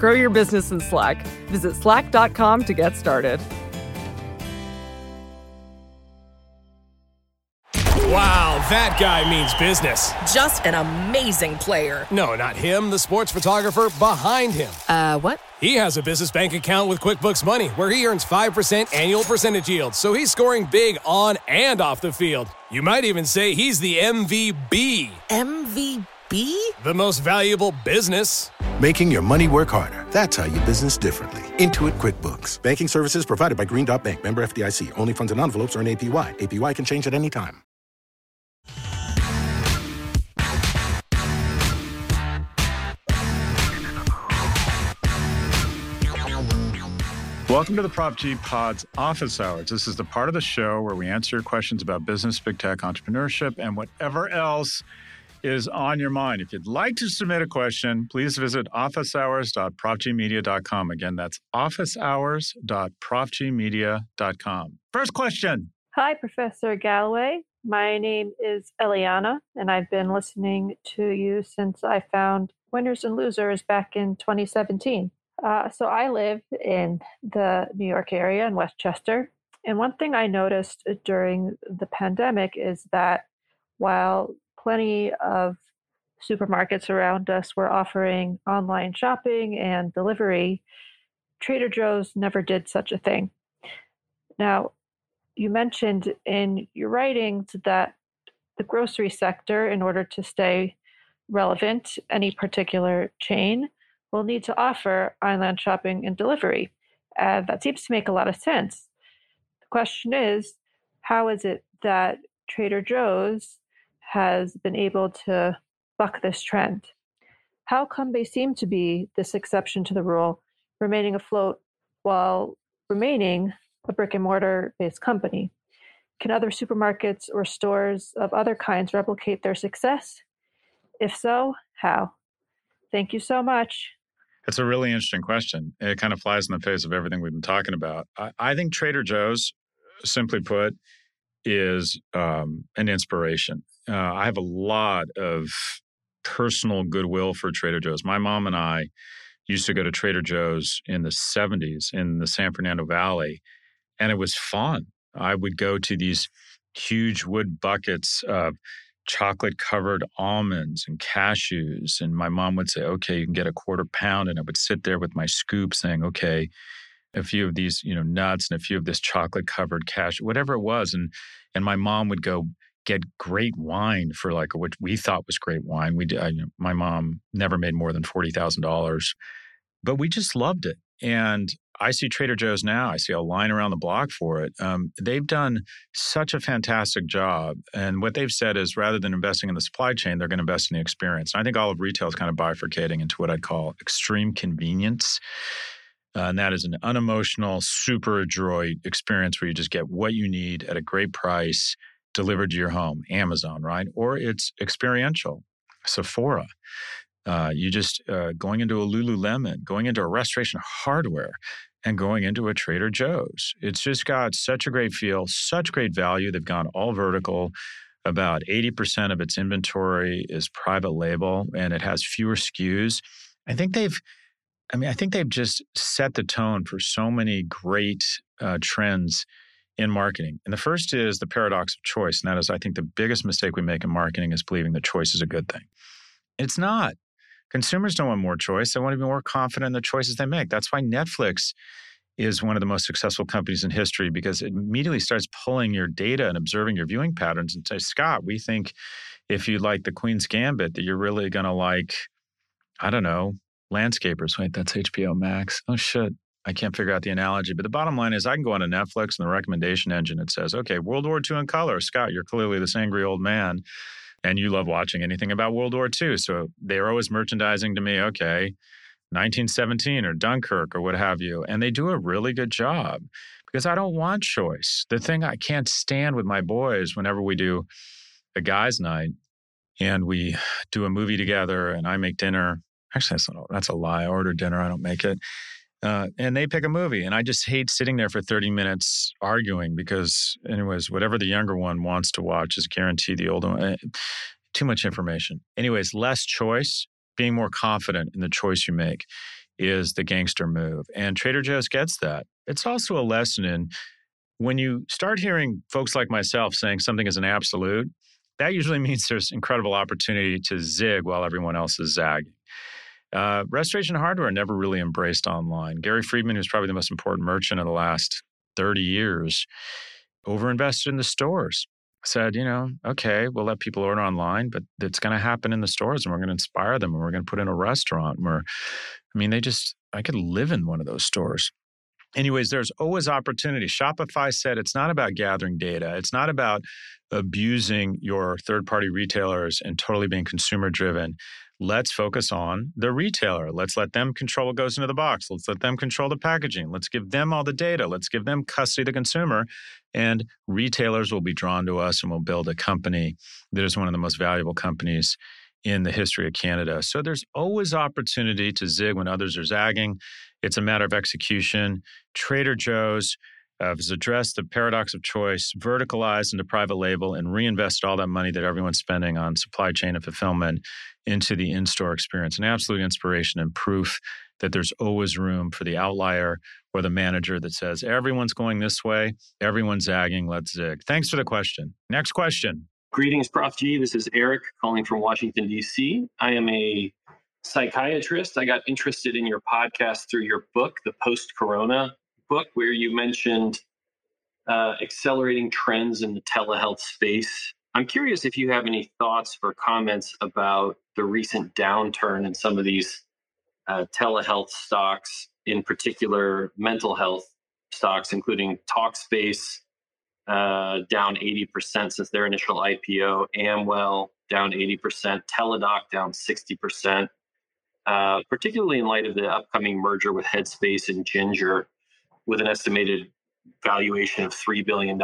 Grow your business in Slack. Visit slack.com to get started. Wow, that guy means business. Just an amazing player. No, not him, the sports photographer behind him. Uh, what? He has a business bank account with QuickBooks Money where he earns 5% annual percentage yield, so he's scoring big on and off the field. You might even say he's the MVB. MVP? The most valuable business. Making your money work harder. That's how you business differently. Intuit QuickBooks. Banking services provided by Green Dot Bank. Member FDIC. Only funds and envelopes earn APY. APY can change at any time. Welcome to the Prof G Pod's Office Hours. This is the part of the show where we answer your questions about business, big tech, entrepreneurship, and whatever else is on your mind. If you'd like to submit a question, please visit officehours.profgmedia.com. Again, that's officehours.profgmedia.com. First question. Hi, Professor Galloway. My name is Eliana, and I've been listening to you since I found Winners and Losers back in 2017. Uh, so I live in the New York area in Westchester. And one thing I noticed during the pandemic is that while plenty of supermarkets around us were offering online shopping and delivery, Trader Joe's never did such a thing. Now, you mentioned in your writings that the grocery sector, in order to stay relevant, any particular chain, will need to offer online shopping and delivery. And that seems to make a lot of sense. The question is how is it that Trader Joe's has been able to buck this trend? How come they seem to be this exception to the rule, remaining afloat while remaining a brick and mortar based company? Can other supermarkets or stores of other kinds replicate their success? If so, how? Thank you so much. It's a really interesting question. It kind of flies in the face of everything we've been talking about. I, I think Trader Joe's, simply put, is um, an inspiration. Uh, I have a lot of personal goodwill for Trader Joe's. My mom and I used to go to Trader Joe's in the 70s in the San Fernando Valley, and it was fun. I would go to these huge wood buckets of chocolate covered almonds and cashews. And my mom would say, okay, you can get a quarter pound. And I would sit there with my scoop saying, okay, a few of these, you know, nuts and a few of this chocolate covered cashew, whatever it was. And and my mom would go get great wine for like what we thought was great wine. We I, my mom never made more than forty thousand dollars, but we just loved it. And I see Trader Joe's now. I see a line around the block for it. Um, they've done such a fantastic job. And what they've said is rather than investing in the supply chain, they're going to invest in the experience. And I think all of retail is kind of bifurcating into what I'd call extreme convenience. Uh, and that is an unemotional, super adroit experience where you just get what you need at a great price delivered to your home, Amazon, right? Or it's experiential, Sephora. Uh, you just uh, going into a Lululemon, going into a restoration hardware, and going into a Trader Joe's. It's just got such a great feel, such great value. They've gone all vertical. About 80% of its inventory is private label and it has fewer SKUs. I think they've, I mean, I think they've just set the tone for so many great uh, trends in marketing. And the first is the paradox of choice. And that is, I think, the biggest mistake we make in marketing is believing that choice is a good thing. It's not. Consumers don't want more choice. They want to be more confident in the choices they make. That's why Netflix is one of the most successful companies in history because it immediately starts pulling your data and observing your viewing patterns and say, Scott, we think if you like the Queen's Gambit, that you're really going to like, I don't know, landscapers. Wait, that's HBO Max. Oh, shit. I can't figure out the analogy. But the bottom line is I can go on to Netflix and the recommendation engine, it says, okay, World War II in color. Scott, you're clearly this angry old man and you love watching anything about World War II. So they're always merchandising to me, okay, 1917 or Dunkirk or what have you. And they do a really good job because I don't want choice. The thing I can't stand with my boys whenever we do a guys' night and we do a movie together and I make dinner. Actually, that's, not, that's a lie. I order dinner, I don't make it. Uh, and they pick a movie. And I just hate sitting there for 30 minutes arguing because, anyways, whatever the younger one wants to watch is guaranteed the older one. Eh, too much information. Anyways, less choice, being more confident in the choice you make is the gangster move. And Trader Joe's gets that. It's also a lesson in when you start hearing folks like myself saying something is an absolute, that usually means there's incredible opportunity to zig while everyone else is zagging. Uh, restoration hardware never really embraced online. Gary Friedman, who's probably the most important merchant of the last 30 years, overinvested in the stores. Said, you know, okay, we'll let people order online, but it's going to happen in the stores and we're going to inspire them and we're going to put in a restaurant where, I mean, they just, I could live in one of those stores. Anyways, there's always opportunity. Shopify said it's not about gathering data. It's not about abusing your third party retailers and totally being consumer driven let's focus on the retailer. Let's let them control what goes into the box. Let's let them control the packaging. Let's give them all the data. Let's give them custody of the consumer. And retailers will be drawn to us and we'll build a company that is one of the most valuable companies in the history of Canada. So there's always opportunity to zig when others are zagging. It's a matter of execution. Trader Joe's uh, has addressed the paradox of choice, verticalized into private label, and reinvested all that money that everyone's spending on supply chain and fulfillment into the in store experience. An absolute inspiration and proof that there's always room for the outlier or the manager that says, everyone's going this way, everyone's zagging, let's zig. Thanks for the question. Next question. Greetings, Prof. G. This is Eric calling from Washington, D.C. I am a psychiatrist. I got interested in your podcast through your book, The Post Corona book where you mentioned uh, accelerating trends in the telehealth space. I'm curious if you have any thoughts or comments about the recent downturn in some of these uh, telehealth stocks, in particular mental health stocks, including Talkspace, uh, down 80% since their initial IPO, Amwell down 80%, Teladoc down 60%, uh, particularly in light of the upcoming merger with Headspace and Ginger with an estimated valuation of $3 billion.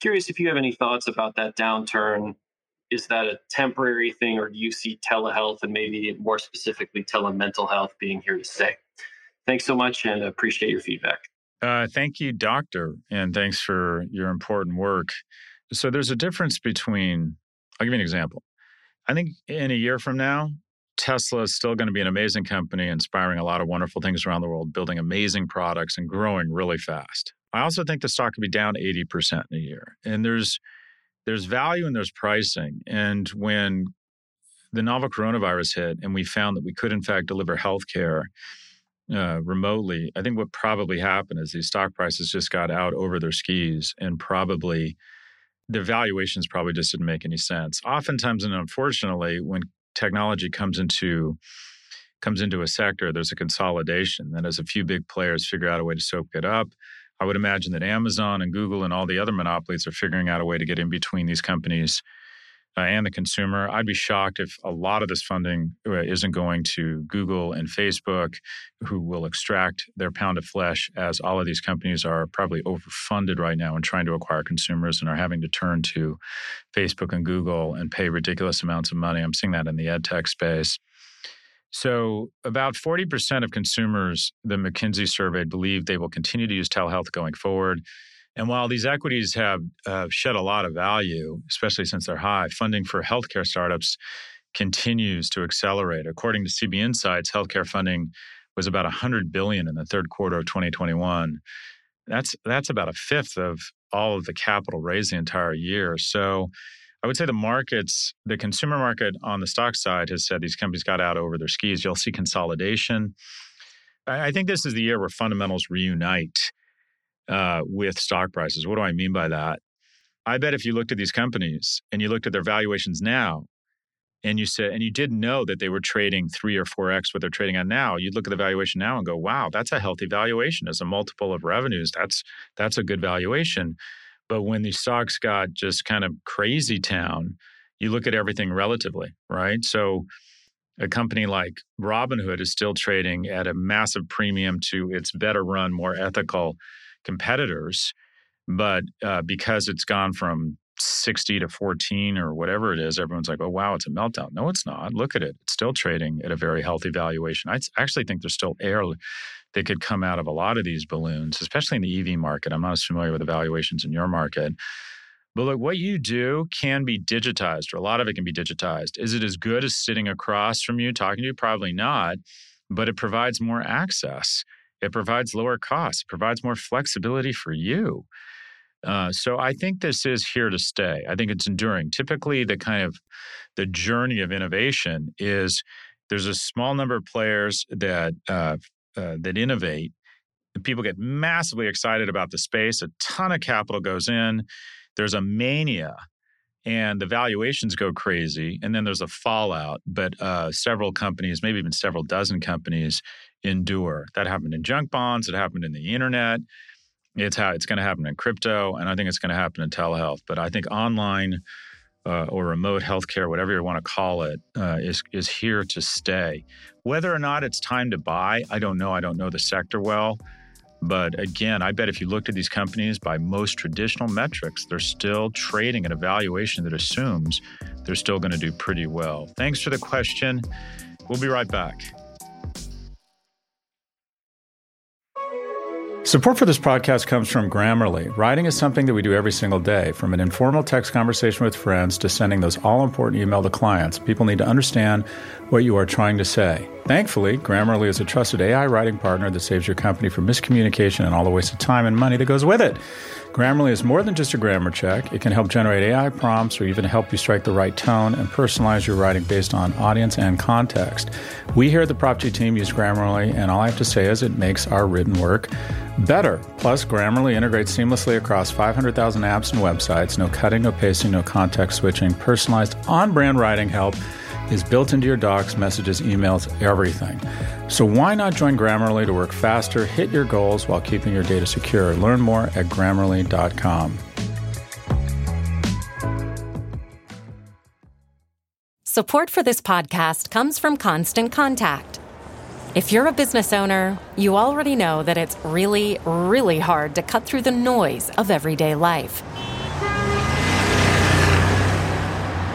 Curious if you have any thoughts about that downturn. Is that a temporary thing, or do you see telehealth and maybe more specifically telemental health being here to stay? Thanks so much and appreciate your feedback. Uh, thank you, doctor, and thanks for your important work. So, there's a difference between, I'll give you an example. I think in a year from now, Tesla is still going to be an amazing company, inspiring a lot of wonderful things around the world, building amazing products and growing really fast. I also think the stock could be down 80% in a year. And there's there's value and there's pricing. And when the novel coronavirus hit and we found that we could in fact deliver healthcare uh, remotely, I think what probably happened is these stock prices just got out over their skis and probably the valuations probably just didn't make any sense. Oftentimes, and unfortunately, when technology comes into comes into a sector, there's a consolidation. And as a few big players figure out a way to soak it up, I would imagine that Amazon and Google and all the other monopolies are figuring out a way to get in between these companies uh, and the consumer. I'd be shocked if a lot of this funding uh, isn't going to Google and Facebook, who will extract their pound of flesh as all of these companies are probably overfunded right now and trying to acquire consumers and are having to turn to Facebook and Google and pay ridiculous amounts of money. I'm seeing that in the ed tech space. So, about 40% of consumers the McKinsey surveyed believe they will continue to use telehealth going forward. And while these equities have uh, shed a lot of value, especially since they're high, funding for healthcare startups continues to accelerate. According to CB Insights, healthcare funding was about 100 billion in the third quarter of 2021. That's that's about a fifth of all of the capital raised the entire year. So I would say the markets, the consumer market on the stock side has said these companies got out over their skis. You'll see consolidation. I think this is the year where fundamentals reunite uh, with stock prices. What do I mean by that? I bet if you looked at these companies and you looked at their valuations now, and you said, and you did know that they were trading three or four x what they're trading on now, you'd look at the valuation now and go, "Wow, that's a healthy valuation as a multiple of revenues. That's that's a good valuation." But when these stocks got just kind of crazy town, you look at everything relatively, right? So a company like Robinhood is still trading at a massive premium to its better run, more ethical competitors. But uh, because it's gone from 60 to 14 or whatever it is, everyone's like, oh, wow, it's a meltdown. No, it's not. Look at it. It's still trading at a very healthy valuation. I actually think there's still air that could come out of a lot of these balloons, especially in the EV market. I'm not as familiar with the valuations in your market. But look, what you do can be digitized, or a lot of it can be digitized. Is it as good as sitting across from you talking to you? Probably not, but it provides more access. It provides lower costs. Provides more flexibility for you. Uh, so I think this is here to stay. I think it's enduring. Typically, the kind of the journey of innovation is there's a small number of players that uh, uh, that innovate. People get massively excited about the space. A ton of capital goes in. There's a mania, and the valuations go crazy. And then there's a fallout. But uh, several companies, maybe even several dozen companies, endure. That happened in junk bonds. It happened in the internet. It's how it's going to happen in crypto, and I think it's going to happen in telehealth. But I think online uh, or remote healthcare, whatever you want to call it, uh, is is here to stay. Whether or not it's time to buy, I don't know. I don't know the sector well. But again, I bet if you looked at these companies by most traditional metrics, they're still trading at a valuation that assumes they're still going to do pretty well. Thanks for the question. We'll be right back. Support for this podcast comes from Grammarly. Writing is something that we do every single day, from an informal text conversation with friends to sending those all important email to clients. People need to understand what you are trying to say. Thankfully, Grammarly is a trusted AI writing partner that saves your company from miscommunication and all the waste of time and money that goes with it. Grammarly is more than just a grammar check. It can help generate AI prompts or even help you strike the right tone and personalize your writing based on audience and context. We here at the Prop team use Grammarly, and all I have to say is it makes our written work better. Plus, Grammarly integrates seamlessly across 500,000 apps and websites. No cutting, no pasting, no context switching. Personalized on brand writing help is built into your docs, messages, emails, everything. So why not join Grammarly to work faster, hit your goals while keeping your data secure? Learn more at grammarly.com. Support for this podcast comes from Constant Contact. If you're a business owner, you already know that it's really, really hard to cut through the noise of everyday life.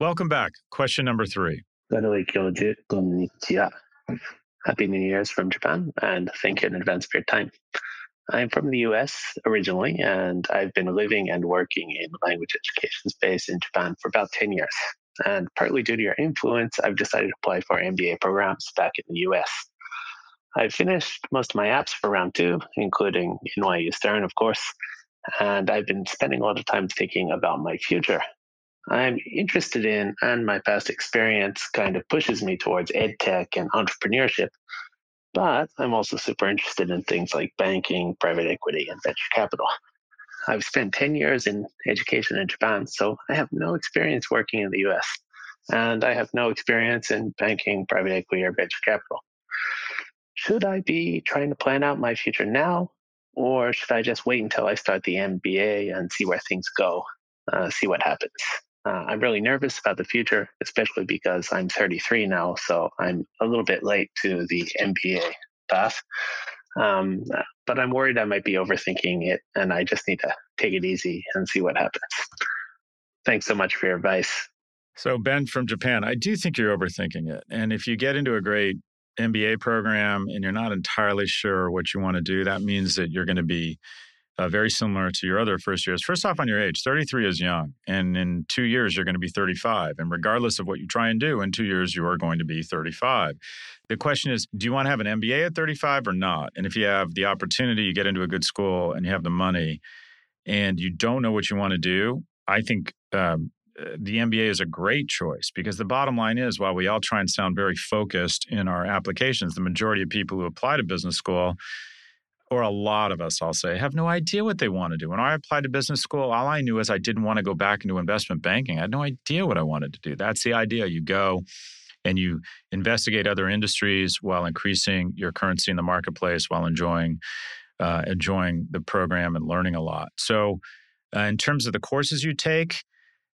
Welcome back. Question number three. Happy New Year's from Japan, and thank you in advance for your time. I'm from the US originally, and I've been living and working in language education space in Japan for about 10 years. And partly due to your influence, I've decided to apply for MBA programs back in the US. I've finished most of my apps for round two, including NYU Stern, of course, and I've been spending a lot of time thinking about my future I'm interested in, and my past experience kind of pushes me towards ed tech and entrepreneurship. But I'm also super interested in things like banking, private equity, and venture capital. I've spent 10 years in education in Japan, so I have no experience working in the US. And I have no experience in banking, private equity, or venture capital. Should I be trying to plan out my future now, or should I just wait until I start the MBA and see where things go, uh, see what happens? Uh, I'm really nervous about the future, especially because I'm 33 now, so I'm a little bit late to the MBA path. Um, but I'm worried I might be overthinking it, and I just need to take it easy and see what happens. Thanks so much for your advice. So, Ben from Japan, I do think you're overthinking it. And if you get into a great MBA program and you're not entirely sure what you want to do, that means that you're going to be uh, very similar to your other first years. First off, on your age, 33 is young. And in two years, you're going to be 35. And regardless of what you try and do, in two years, you are going to be 35. The question is do you want to have an MBA at 35 or not? And if you have the opportunity, you get into a good school and you have the money and you don't know what you want to do, I think um, uh, the MBA is a great choice because the bottom line is while we all try and sound very focused in our applications, the majority of people who apply to business school or a lot of us, I'll say, have no idea what they want to do. When I applied to business school, all I knew is I didn't want to go back into investment banking. I had no idea what I wanted to do. That's the idea. You go and you investigate other industries while increasing your currency in the marketplace, while enjoying uh, enjoying the program and learning a lot. So, uh, in terms of the courses you take,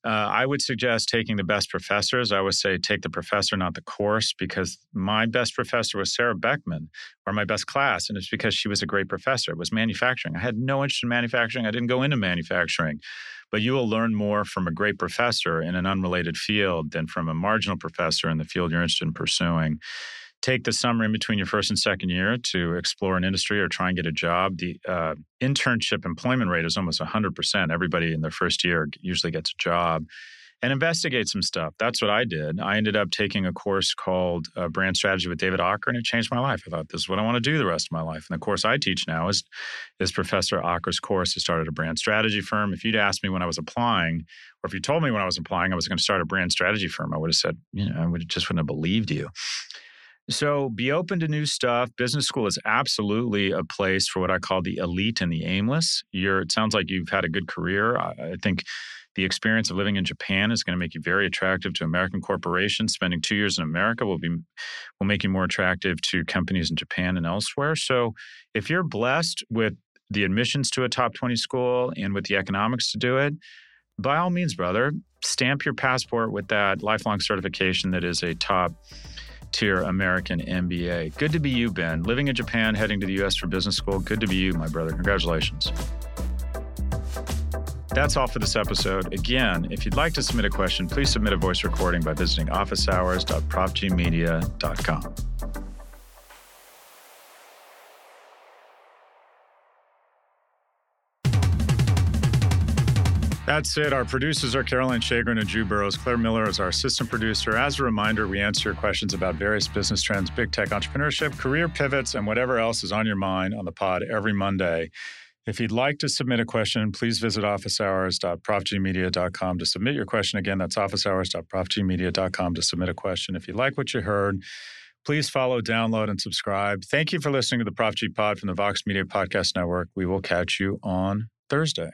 uh, I would suggest taking the best professors. I would say take the professor, not the course, because my best professor was Sarah Beckman, or my best class. And it's because she was a great professor. It was manufacturing. I had no interest in manufacturing. I didn't go into manufacturing. But you will learn more from a great professor in an unrelated field than from a marginal professor in the field you're interested in pursuing take the summer in between your first and second year to explore an industry or try and get a job. The uh, internship employment rate is almost 100%. Everybody in their first year usually gets a job and investigate some stuff. That's what I did. I ended up taking a course called uh, Brand Strategy with David Aaker, and it changed my life. I thought this is what I want to do the rest of my life. And the course I teach now is is Professor Aaker's course. I started a brand strategy firm. If you'd asked me when I was applying, or if you told me when I was applying I was going to start a brand strategy firm, I would have said, you know, I would just wouldn't have believed you. So be open to new stuff. Business school is absolutely a place for what I call the elite and the aimless. You're, it sounds like you've had a good career. I, I think the experience of living in Japan is going to make you very attractive to American corporations. Spending two years in America will be will make you more attractive to companies in Japan and elsewhere. So if you're blessed with the admissions to a top 20 school and with the economics to do it, by all means, brother, stamp your passport with that lifelong certification that is a top tier American MBA. Good to be you, Ben. Living in Japan, heading to the US for business school. Good to be you, my brother. Congratulations. That's all for this episode. Again, if you'd like to submit a question, please submit a voice recording by visiting officehours.profgmedia.com. That's it. Our producers are Caroline Shagrin and Drew Burrows. Claire Miller is our assistant producer. As a reminder, we answer your questions about various business trends, big tech entrepreneurship, career pivots, and whatever else is on your mind on the pod every Monday. If you'd like to submit a question, please visit officehours.profgmedia.com to submit your question. Again, that's officehours.profgmedia.com to submit a question. If you like what you heard, please follow, download, and subscribe. Thank you for listening to the Prof G Pod from the Vox Media Podcast Network. We will catch you on Thursday.